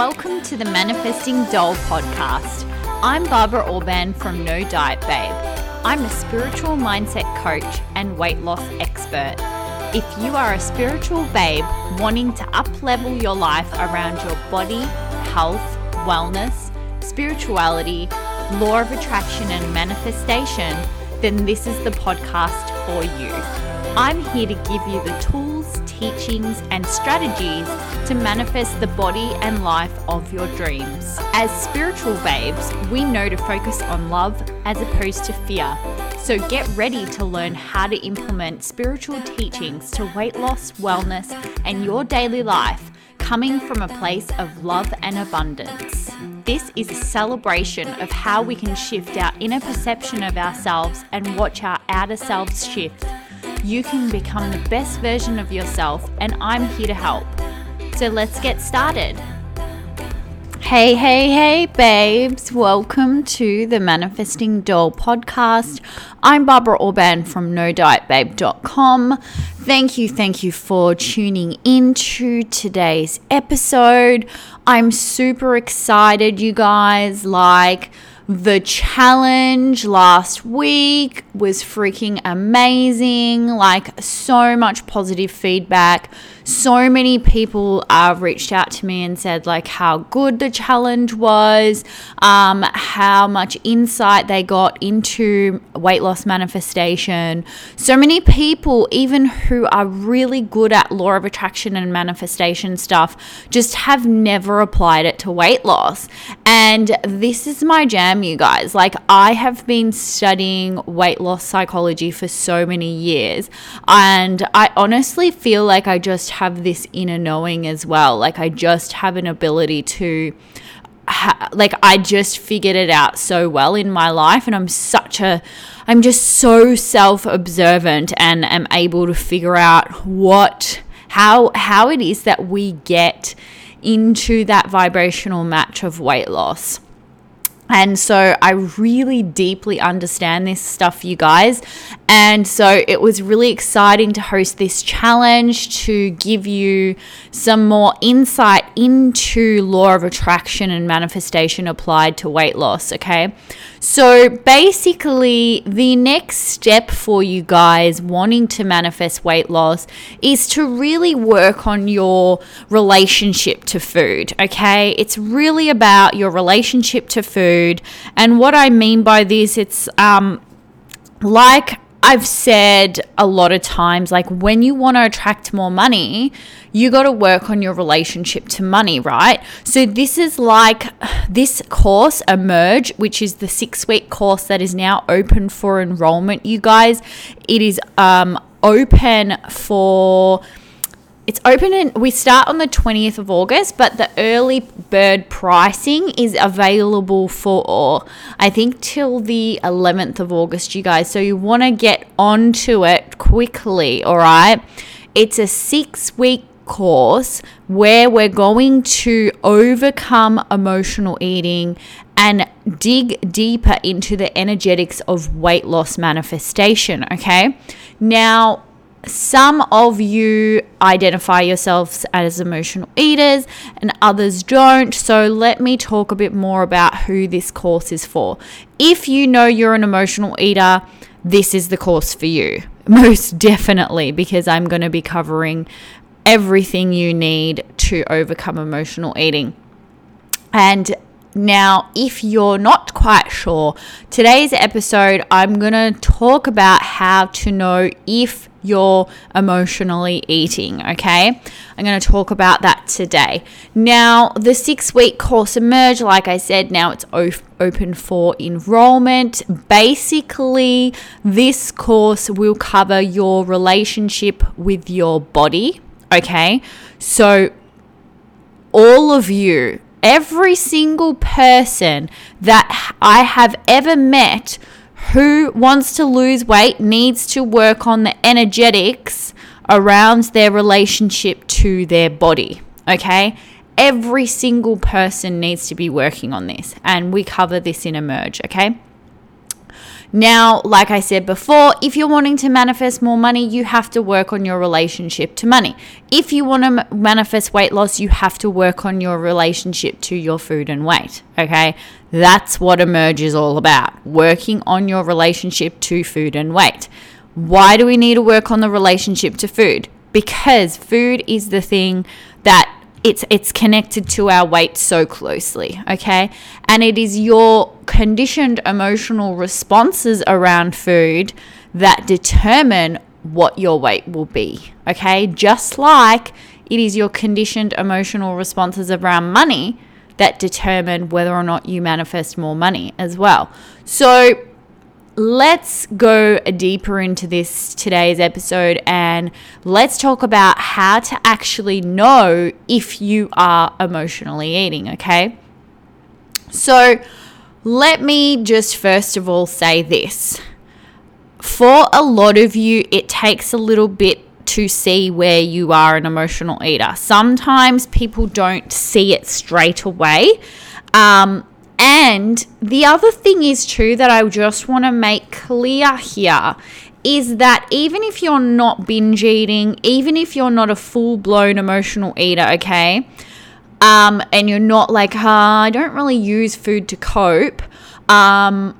Welcome to the Manifesting Doll podcast. I'm Barbara Orban from No Diet Babe. I'm a spiritual mindset coach and weight loss expert. If you are a spiritual babe wanting to up level your life around your body, health, wellness, spirituality, law of attraction, and manifestation, then this is the podcast for you. I'm here to give you the tools, teachings, and strategies to manifest the body and life of your dreams. As spiritual babes, we know to focus on love as opposed to fear. So get ready to learn how to implement spiritual teachings to weight loss, wellness, and your daily life coming from a place of love and abundance. This is a celebration of how we can shift our inner perception of ourselves and watch our outer selves shift you can become the best version of yourself, and I'm here to help. So let's get started. Hey, hey, hey, babes. Welcome to the Manifesting Doll podcast. I'm Barbara Orban from NoDietBabe.com. Thank you, thank you for tuning into today's episode. I'm super excited, you guys. Like, the challenge last week was freaking amazing. Like, so much positive feedback so many people uh, reached out to me and said like how good the challenge was um, how much insight they got into weight loss manifestation. So many people even who are really good at law of attraction and manifestation stuff just have never applied it to weight loss. And this is my jam you guys. Like i have been studying weight loss psychology for so many years. And i honestly feel like i just have this inner knowing as well. Like I just have an ability to ha- like I just figured it out so well in my life and I'm such a I'm just so self-observant and am able to figure out what how how it is that we get into that vibrational match of weight loss. And so I really deeply understand this stuff, you guys. And so it was really exciting to host this challenge to give you some more insight into law of attraction and manifestation applied to weight loss. Okay. So basically, the next step for you guys wanting to manifest weight loss is to really work on your relationship to food. Okay. It's really about your relationship to food. And what I mean by this, it's um, like I've said a lot of times, like when you want to attract more money, you got to work on your relationship to money, right? So, this is like this course, Emerge, which is the six week course that is now open for enrollment, you guys. It is um, open for it's open and we start on the 20th of August, but the early bird pricing is available for I think till the 11th of August, you guys. So you want to get onto it quickly, all right? It's a 6-week course where we're going to overcome emotional eating and dig deeper into the energetics of weight loss manifestation, okay? Now, some of you identify yourselves as emotional eaters and others don't. So, let me talk a bit more about who this course is for. If you know you're an emotional eater, this is the course for you. Most definitely, because I'm going to be covering everything you need to overcome emotional eating. And now, if you're not quite sure, today's episode, I'm going to talk about how to know if you're emotionally eating. Okay, I'm going to talk about that today. Now, the six week course Emerge, like I said, now it's open for enrollment. Basically, this course will cover your relationship with your body. Okay, so all of you every single person that I have ever met who wants to lose weight needs to work on the energetics around their relationship to their body. Okay? Every single person needs to be working on this, and we cover this in Emerge. Okay? Now, like I said before, if you're wanting to manifest more money, you have to work on your relationship to money. If you want to manifest weight loss, you have to work on your relationship to your food and weight. Okay. That's what Emerge is all about working on your relationship to food and weight. Why do we need to work on the relationship to food? Because food is the thing that it's it's connected to our weight so closely okay? And it is your conditioned emotional responses around food that determine what your weight will be okay? Just like it is your conditioned emotional responses around money that determine whether or not you manifest more money as well. So let's go deeper into this today's episode and let's talk about how to actually know if you are emotionally eating, okay? So, let me just first of all say this. For a lot of you, it takes a little bit to see where you are an emotional eater. Sometimes people don't see it straight away. Um, and the other thing is, too, that I just want to make clear here is that even if you're not binge eating, even if you're not a full blown emotional eater, okay, um, and you're not like, uh, I don't really use food to cope, um,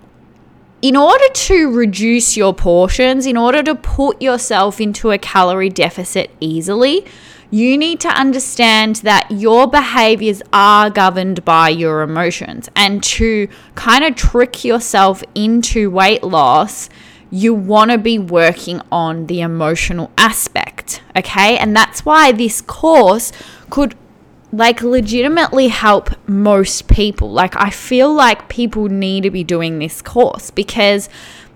in order to reduce your portions, in order to put yourself into a calorie deficit easily, you need to understand that your behaviors are governed by your emotions. And to kind of trick yourself into weight loss, you want to be working on the emotional aspect. Okay. And that's why this course could like legitimately help most people. Like, I feel like people need to be doing this course because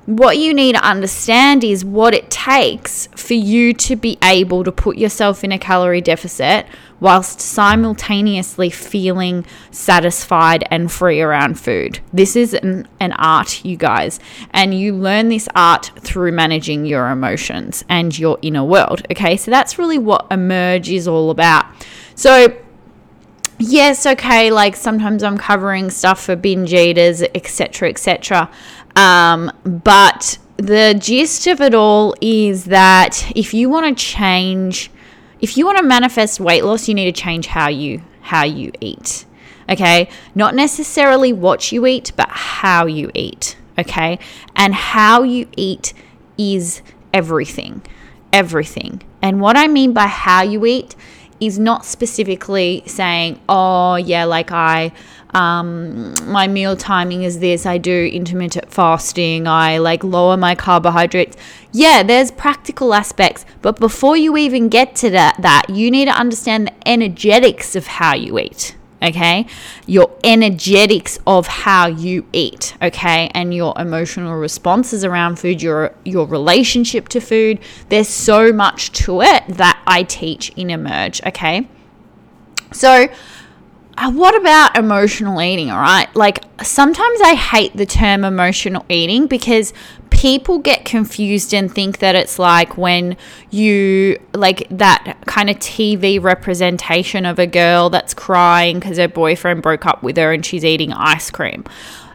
what you need to understand is what it takes for you to be able to put yourself in a calorie deficit whilst simultaneously feeling satisfied and free around food. This is an, an art, you guys, and you learn this art through managing your emotions and your inner world. Okay, so that's really what Emerge is all about. So, yes, okay, like sometimes I'm covering stuff for binge eaters, etc., etc. Um, but the gist of it all is that if you want to change, if you want to manifest weight loss, you need to change how you how you eat. Okay, not necessarily what you eat, but how you eat. Okay, and how you eat is everything, everything. And what I mean by how you eat is not specifically saying, oh, yeah, like I, um, my meal timing is this, I do intermittent fasting, I like lower my carbohydrates. Yeah, there's practical aspects, but before you even get to that, that you need to understand the energetics of how you eat okay? Your energetics of how you eat, okay? And your emotional responses around food, your your relationship to food. There's so much to it that I teach in Emerge, okay? So, uh, what about emotional eating, all right? Like, sometimes I hate the term emotional eating because people get confused and think that it's like when you like that kind of TV representation of a girl that's crying because her boyfriend broke up with her and she's eating ice cream.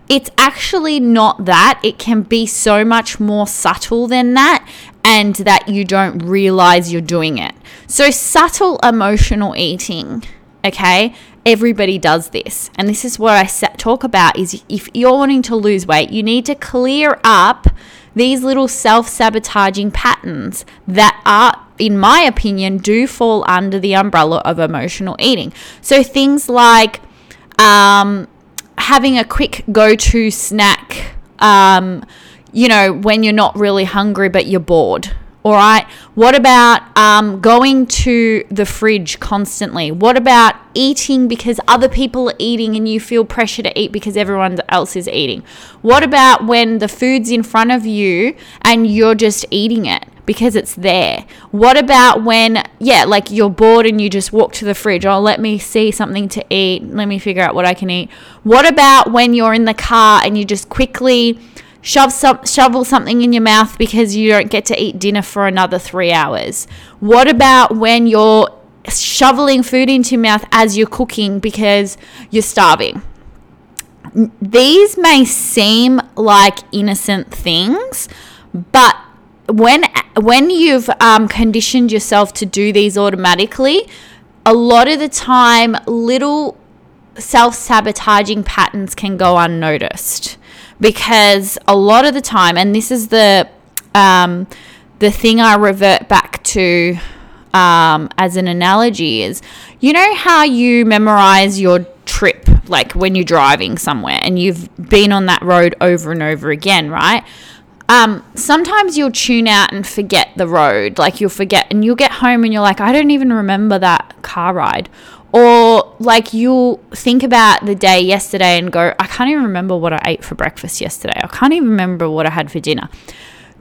It's actually not that. It can be so much more subtle than that, and that you don't realize you're doing it. So, subtle emotional eating, okay, everybody does this. And this is what I talk about is if you're wanting to lose weight, you need to clear up these little self-sabotaging patterns that are in my opinion do fall under the umbrella of emotional eating. So things like um, having a quick go-to snack um, you know, when you're not really hungry but you're bored all right. What about um, going to the fridge constantly? What about eating because other people are eating and you feel pressure to eat because everyone else is eating? What about when the food's in front of you and you're just eating it? because it's there. What about when, yeah, like you're bored and you just walk to the fridge? Oh, let me see something to eat. Let me figure out what I can eat. What about when you're in the car and you just quickly shove some, shovel something in your mouth because you don't get to eat dinner for another three hours? What about when you're shoveling food into your mouth as you're cooking because you're starving? these may seem like innocent things, but when when you've um, conditioned yourself to do these automatically, a lot of the time, little self sabotaging patterns can go unnoticed because a lot of the time, and this is the um, the thing I revert back to um, as an analogy is, you know how you memorize your trip, like when you're driving somewhere and you've been on that road over and over again, right? Um, sometimes you'll tune out and forget the road. Like you'll forget and you'll get home and you're like, I don't even remember that car ride. Or like you'll think about the day yesterday and go, I can't even remember what I ate for breakfast yesterday. I can't even remember what I had for dinner.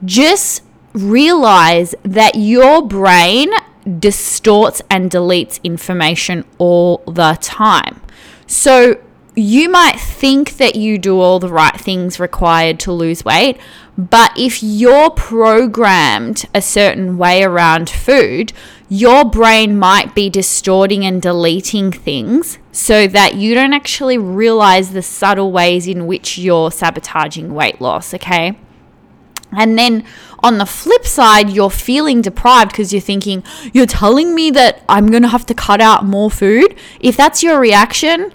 Just realize that your brain distorts and deletes information all the time. So you might think that you do all the right things required to lose weight, but if you're programmed a certain way around food, your brain might be distorting and deleting things so that you don't actually realize the subtle ways in which you're sabotaging weight loss, okay? And then on the flip side, you're feeling deprived because you're thinking, you're telling me that I'm going to have to cut out more food. If that's your reaction,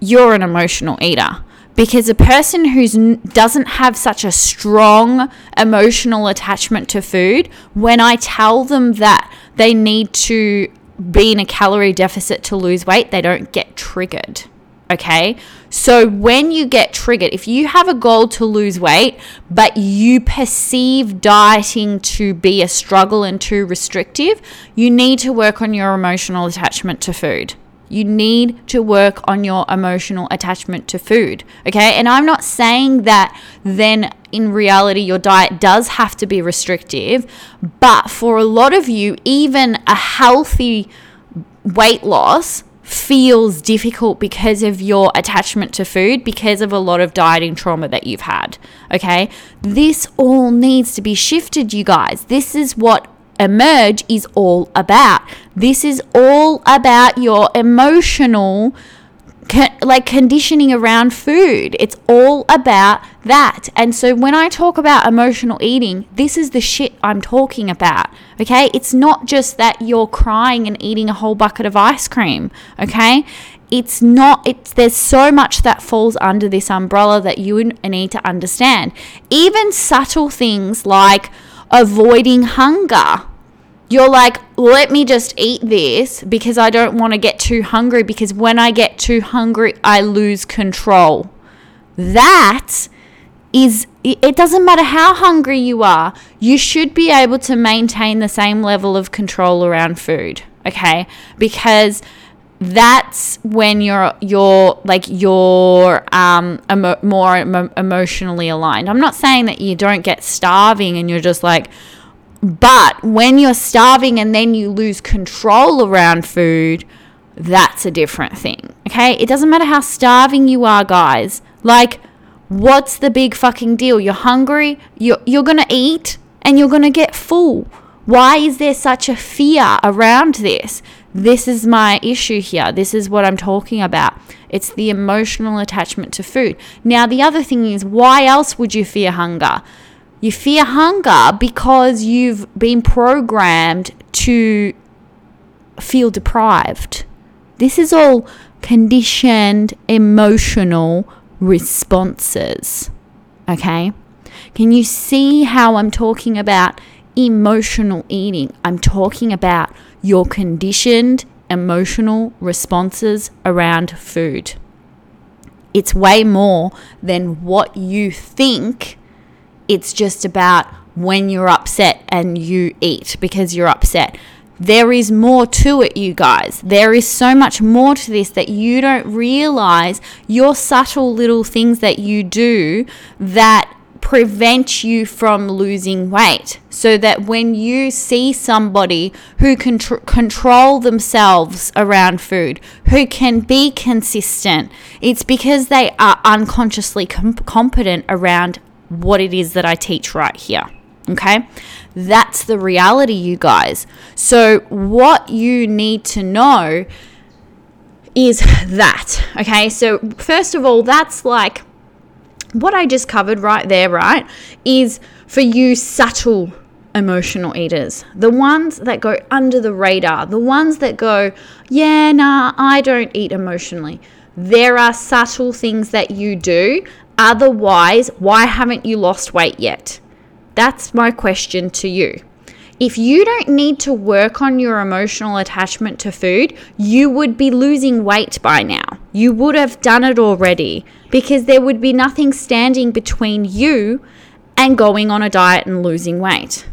you're an emotional eater because a person who doesn't have such a strong emotional attachment to food when i tell them that they need to be in a calorie deficit to lose weight they don't get triggered okay? So when you get triggered if you have a goal to lose weight but you perceive dieting to be a struggle and too restrictive you need to work on your emotional attachment to food you need to work on your emotional attachment to food. Okay. And I'm not saying that then in reality your diet does have to be restrictive, but for a lot of you, even a healthy weight loss feels difficult because of your attachment to food, because of a lot of dieting trauma that you've had. Okay. This all needs to be shifted, you guys. This is what emerge is all about. This is all about your emotional like conditioning around food. It's all about that. And so when I talk about emotional eating, this is the shit I'm talking about. Okay? It's not just that you're crying and eating a whole bucket of ice cream, okay? It's not it's there's so much that falls under this umbrella that you need to understand. Even subtle things like avoiding hunger. You're like, let me just eat this because I don't want to get too hungry because when I get too hungry, I lose control. That is, it doesn't matter how hungry you are, you should be able to maintain the same level of control around food, okay? Because that's when you're you're like you're um emo- more emo- emotionally aligned. I'm not saying that you don't get starving and you're just like but when you're starving and then you lose control around food, that's a different thing. Okay? It doesn't matter how starving you are, guys. Like what's the big fucking deal? You're hungry, you're you're going to eat and you're going to get full. Why is there such a fear around this? This is my issue here. This is what I'm talking about. It's the emotional attachment to food. Now, the other thing is, why else would you fear hunger? You fear hunger because you've been programmed to feel deprived. This is all conditioned emotional responses. Okay? Can you see how I'm talking about emotional eating? I'm talking about your conditioned emotional responses around food. It's way more than what you think. It's just about when you're upset and you eat because you're upset. There is more to it, you guys. There is so much more to this that you don't realize your subtle little things that you do that prevent you from losing weight. So that when you see somebody who can tr- control themselves around food who can be consistent it's because they are unconsciously com- competent around what it is that I teach right here okay? That's the reality you guys. So what you need to know is that. Okay, so first of all, that's like what I just covered right there, right? Is for you subtle emotional eaters, the ones that go under the radar, the ones that go, yeah, nah, I don't eat emotionally. There are subtle things that you do. Otherwise, why haven't you lost weight yet? That's my question to you. If you don't need to work on your emotional attachment to food, you would be losing weight by now. You would have done it already because there would be nothing standing between you and going on a diet and losing weight.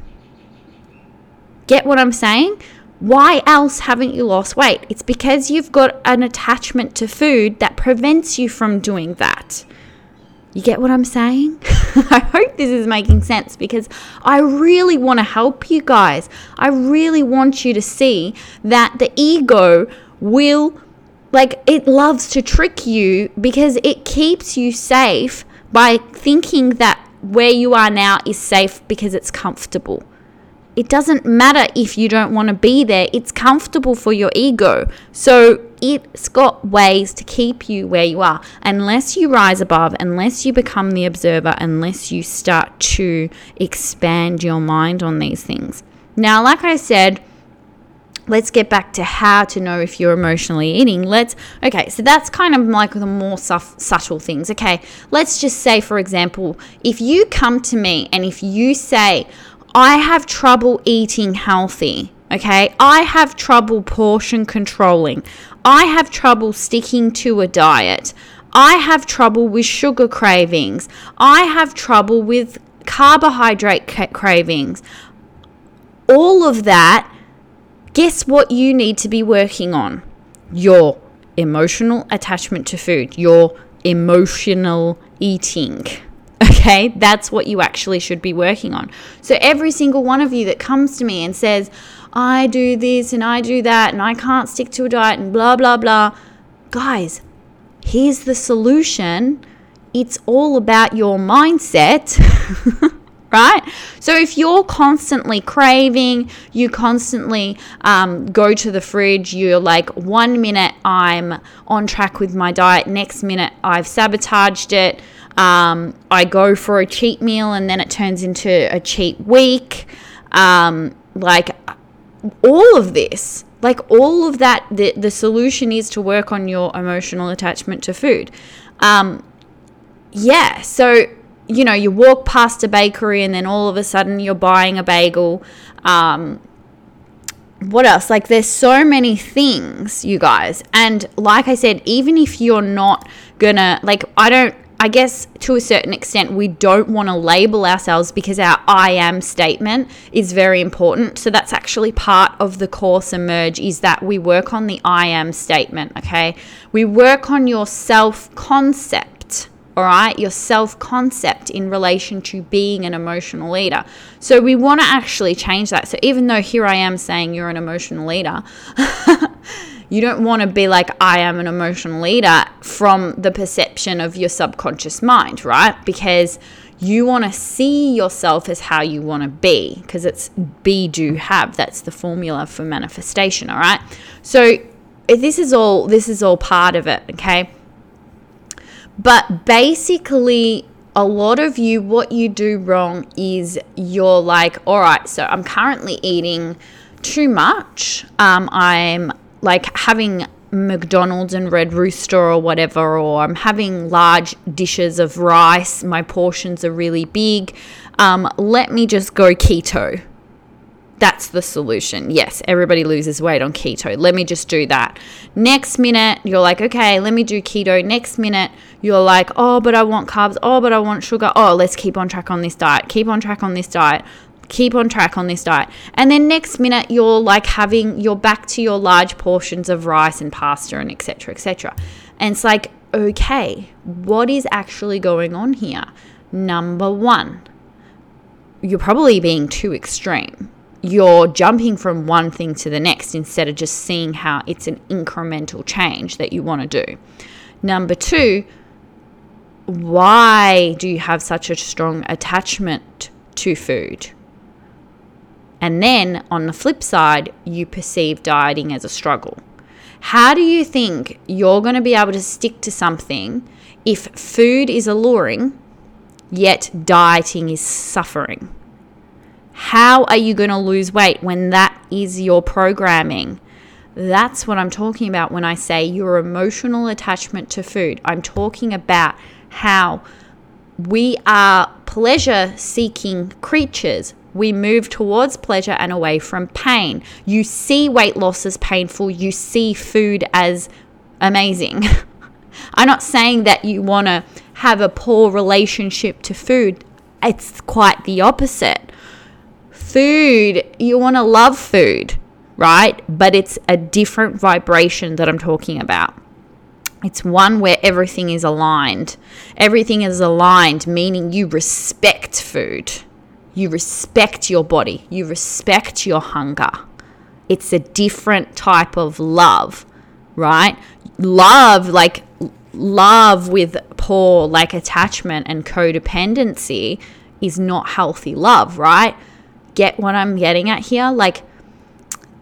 Get what I'm saying? Why else haven't you lost weight? It's because you've got an attachment to food that prevents you from doing that. You get what I'm saying? I hope this is making sense because I really want to help you guys. I really want you to see that the ego will, like, it loves to trick you because it keeps you safe by thinking that where you are now is safe because it's comfortable. It doesn't matter if you don't want to be there, it's comfortable for your ego. So it's got ways to keep you where you are. Unless you rise above, unless you become the observer, unless you start to expand your mind on these things. Now, like I said, let's get back to how to know if you're emotionally eating. Let's, okay, so that's kind of like the more subtle things. Okay, let's just say, for example, if you come to me and if you say, I have trouble eating healthy, okay, I have trouble portion controlling, I have trouble sticking to a diet. I have trouble with sugar cravings. I have trouble with carbohydrate cravings. All of that, guess what you need to be working on? Your emotional attachment to food, your emotional eating. Okay, that's what you actually should be working on. So, every single one of you that comes to me and says, I do this and I do that and I can't stick to a diet and blah, blah, blah. Guys, here's the solution it's all about your mindset. right? So if you're constantly craving, you constantly um, go to the fridge, you're like, one minute I'm on track with my diet, next minute I've sabotaged it. Um, I go for a cheat meal and then it turns into a cheat week. Um, like all of this like all of that the, the solution is to work on your emotional attachment to food. Um, yeah so you know you walk past a bakery and then all of a sudden you're buying a bagel. Um, what else? Like there's so many things you guys. And like i said even if you're not gonna like i don't I guess to a certain extent, we don't want to label ourselves because our I am statement is very important. So that's actually part of the course emerge is that we work on the I am statement, okay? We work on your self concept, all right? Your self concept in relation to being an emotional eater. So we want to actually change that. So even though here I am saying you're an emotional eater, You don't want to be like, I am an emotional eater from the perception of your subconscious mind, right? Because you want to see yourself as how you want to be because it's be, do, have. That's the formula for manifestation, all right? So this is all this is all part of it, okay? But basically a lot of you what you do wrong is you're like, all right, so I'm currently eating too much. Um, I'm like having McDonald's and Red Rooster or whatever, or I'm having large dishes of rice, my portions are really big. Um, let me just go keto. That's the solution. Yes, everybody loses weight on keto. Let me just do that. Next minute, you're like, okay, let me do keto. Next minute, you're like, oh, but I want carbs. Oh, but I want sugar. Oh, let's keep on track on this diet. Keep on track on this diet keep on track on this diet. And then next minute you're like having you're back to your large portions of rice and pasta and etc. etc. And it's like, okay, what is actually going on here? Number 1, you're probably being too extreme. You're jumping from one thing to the next instead of just seeing how it's an incremental change that you want to do. Number 2, why do you have such a strong attachment to food? And then on the flip side, you perceive dieting as a struggle. How do you think you're going to be able to stick to something if food is alluring, yet dieting is suffering? How are you going to lose weight when that is your programming? That's what I'm talking about when I say your emotional attachment to food. I'm talking about how we are pleasure seeking creatures. We move towards pleasure and away from pain. You see weight loss as painful, you see food as amazing. I'm not saying that you want to have a poor relationship to food, it's quite the opposite. Food, you want to love food right? But it's a different vibration that I'm talking about. It's one where everything is aligned. Everything is aligned, meaning you respect food, you respect your body, you respect your hunger. It's a different type of love, right? Love, like love with poor like attachment and codependency, is not healthy love, right? Get what I'm getting at here? Like,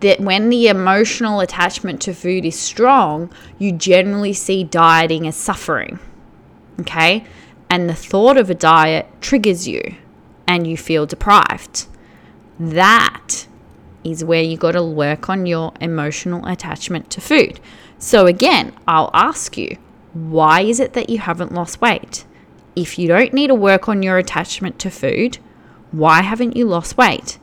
that when the emotional attachment to food is strong, you generally see dieting as suffering. Okay? And the thought of a diet triggers you and you feel deprived. That is where you got to work on your emotional attachment to food. So, again, I'll ask you, why is it that you haven't lost weight? If you don't need to work on your attachment to food, why haven't you lost weight?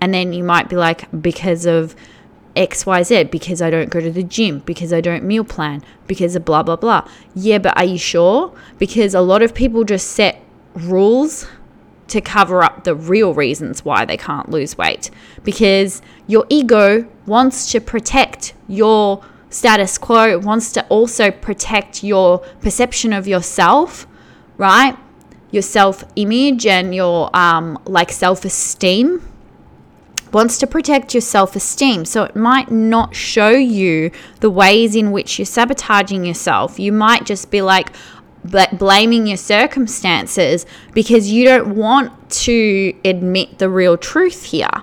And then you might be like, because of XYZ, because I don't go to the gym, because I don't meal plan, because of blah, blah, blah. Yeah, but are you sure? Because a lot of people just set rules to cover up the real reasons why they can't lose weight. Because your ego wants to protect your status quo, wants to also protect your perception of yourself, right? Your self image and your um, like self esteem wants to protect your self esteem. So it might not show you the ways in which you're sabotaging yourself. You might just be like, blaming your circumstances because you don't want to admit the real truth here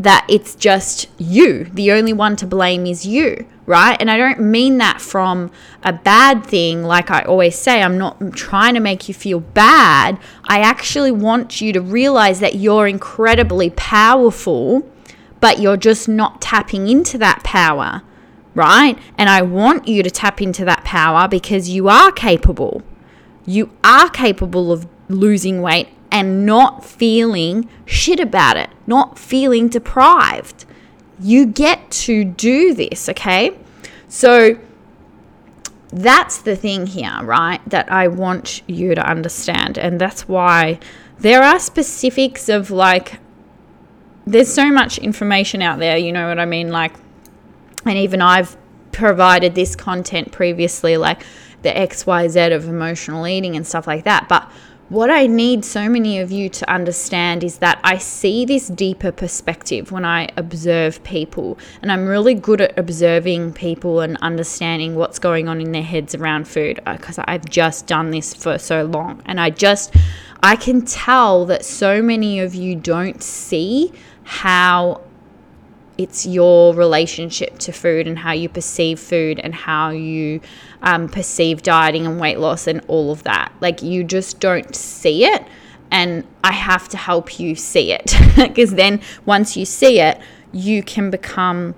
that it's just you. The only one to blame is you, right? And I don't mean that from a bad thing. Like I always say, I'm not trying to make you feel bad. I actually want you to realize that you're incredibly powerful, but you're just not tapping into that power, right? And I want you to tap into that power because you are capable. You are capable of losing weight and not feeling shit about it, not feeling deprived. You get to do this, okay? So that's the thing here, right? That I want you to understand. And that's why there are specifics of like, there's so much information out there, you know what I mean? Like, and even I've provided this content previously, like the XYZ of emotional eating and stuff like that. But what I need so many of you to understand is that I see this deeper perspective when I observe people. And I'm really good at observing people and understanding what's going on in their heads around food because uh, I've just done this for so long. And I just, I can tell that so many of you don't see how it's your relationship to food and how you perceive food and how you um, perceive dieting and weight loss and all of that. Like you just don't see it. And I have to help you see it because then once you see it, you can become.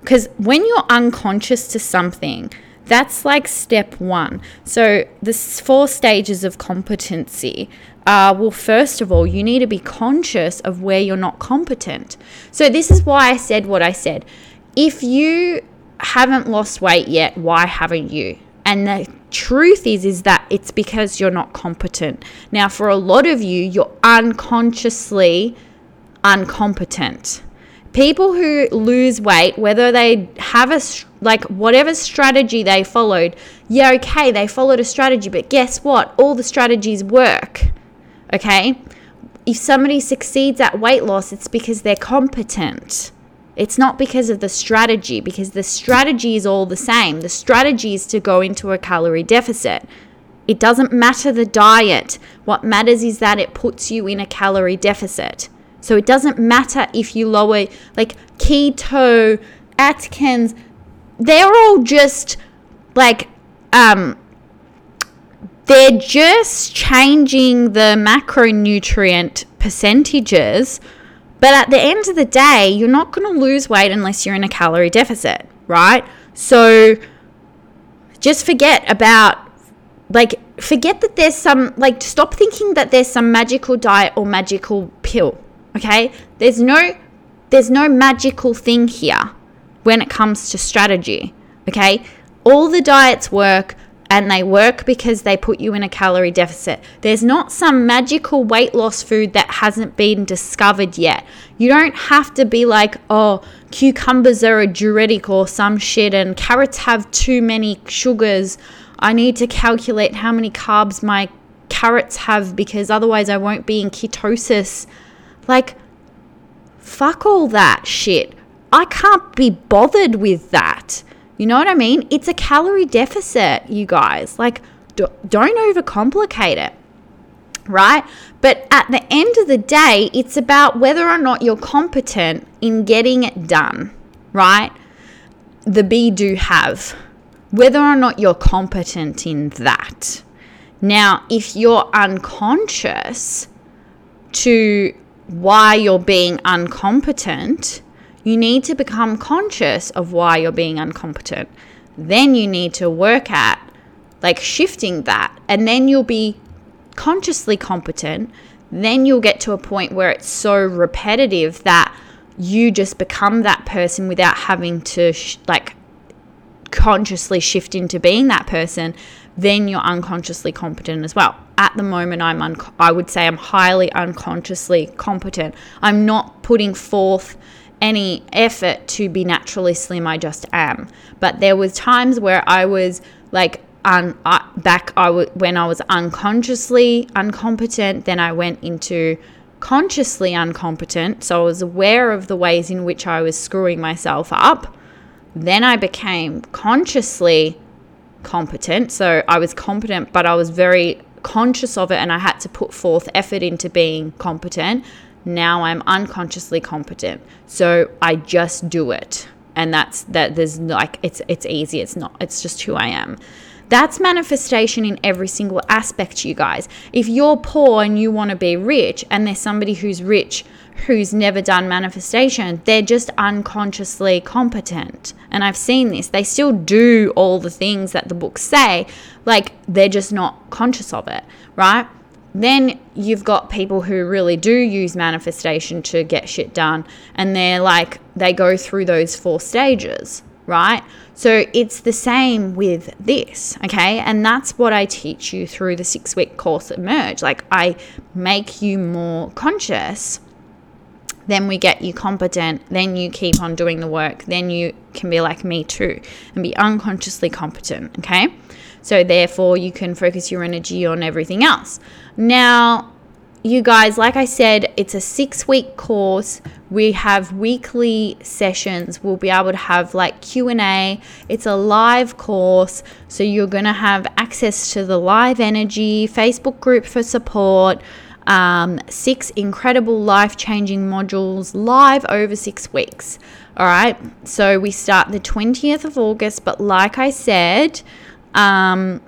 Because when you're unconscious to something, that's like step one. So, the four stages of competency uh, well, first of all, you need to be conscious of where you're not competent. So, this is why I said what I said. If you haven't lost weight yet, why haven't you? And the truth is is that it's because you're not competent. Now, for a lot of you, you're unconsciously incompetent. People who lose weight, whether they have a like whatever strategy they followed, yeah, okay, they followed a strategy, but guess what? All the strategies work Okay? If somebody succeeds at weight loss, it's because they're competent. It's not because of the strategy, because the strategy is all the same. The strategy is to go into a calorie deficit. It doesn't matter the diet. What matters is that it puts you in a calorie deficit. So it doesn't matter if you lower, like keto, Atkins, they're all just like um they're just changing the macronutrient percentages but at the end of the day you're not going to lose weight unless you're in a calorie deficit right so just forget about like forget that there's some like stop thinking that there's some magical diet or magical pill okay there's no there's no magical thing here when it comes to strategy. Okay? All the diets work and they work because they put you in a calorie deficit. There's not some magical weight loss food that hasn't been discovered yet. You don't have to be like, oh, cucumbers are a diuretic or some shit, and carrots have too many sugars. I need to calculate how many carbs my carrots have because otherwise I won't be in ketosis. Like, fuck all that shit. I can't be bothered with that. You know what I mean? It's a calorie deficit, you guys. Like, don't overcomplicate it, right? But at the end of the day, it's about whether or not you're competent in getting it done, right? The be do have, whether or not you're competent in that. Now, if you're unconscious to why you're being incompetent, you need to become conscious of why you're being incompetent. Then you need to work at like shifting that, and then you'll be consciously competent. Then you'll get to a point where it's so repetitive that you just become that person without having to sh- like consciously shift into being that person then you're unconsciously competent as well. At the moment, I'm un- I would say I'm highly unconsciously competent. I'm not putting forth any effort to be naturally slim. I just am. But there was times where I was like un- uh, back I w- when I was unconsciously incompetent. Then I went into consciously incompetent. So I was aware of the ways in which I was screwing myself up. Then I became consciously competent. So I was competent, but I was very conscious of it and I had to put forth effort into being competent now I'm unconsciously competent. So I just do it. And that's that there's like it's it's easy. It's not it's just who I am. That's manifestation in every single aspect, you guys. If you're poor and you want to be rich, and there's somebody who's rich who's never done manifestation, they're just unconsciously competent. And I've seen this. They still do all the things that the books say, like they're just not conscious of it, right? Then you've got people who really do use manifestation to get shit done, and they're like, they go through those four stages, right? So it's the same with this, okay? And that's what I teach you through the six week course at Merge. Like, I make you more conscious then we get you competent, then you keep on doing the work, then you can be like me too and be unconsciously competent, okay? So, therefore, you can focus your energy on everything else. Now, you guys, like I said, it's a six week course. We have weekly sessions. We'll be able to have like Q&A. It's a live course, so you're going to have access to the live energy, Facebook group for support, um, six incredible life changing modules live over six weeks. All right, so we start the 20th of August, but like I said, um,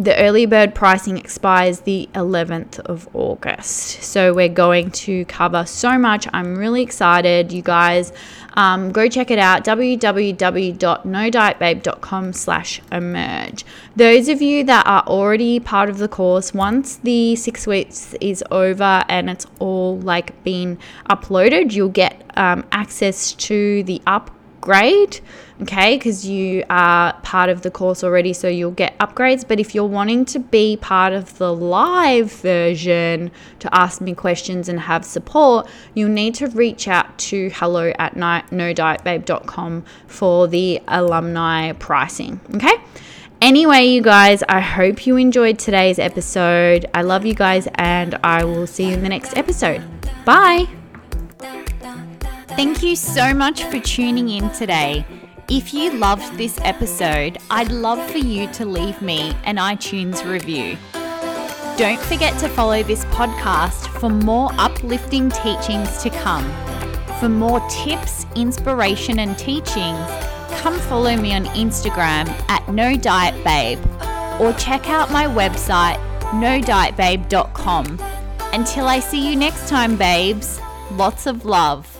the early bird pricing expires the 11th of August. So we're going to cover so much. I'm really excited, you guys. Um, go check it out, www.nodietbabe.com slash emerge. Those of you that are already part of the course, once the six weeks is over and it's all like been uploaded, you'll get um, access to the up upgrade, okay, because you are part of the course already, so you'll get upgrades. But if you're wanting to be part of the live version to ask me questions and have support, you'll need to reach out to hello at nodietbabe.com for the alumni pricing, okay? Anyway, you guys, I hope you enjoyed today's episode. I love you guys, and I will see you in the next episode. Bye. Thank you so much for tuning in today. If you loved this episode, I'd love for you to leave me an iTunes review. Don't forget to follow this podcast for more uplifting teachings to come. For more tips, inspiration, and teachings, come follow me on Instagram at No Diet Babe or check out my website nodietbabe.com. Until I see you next time, babes, lots of love.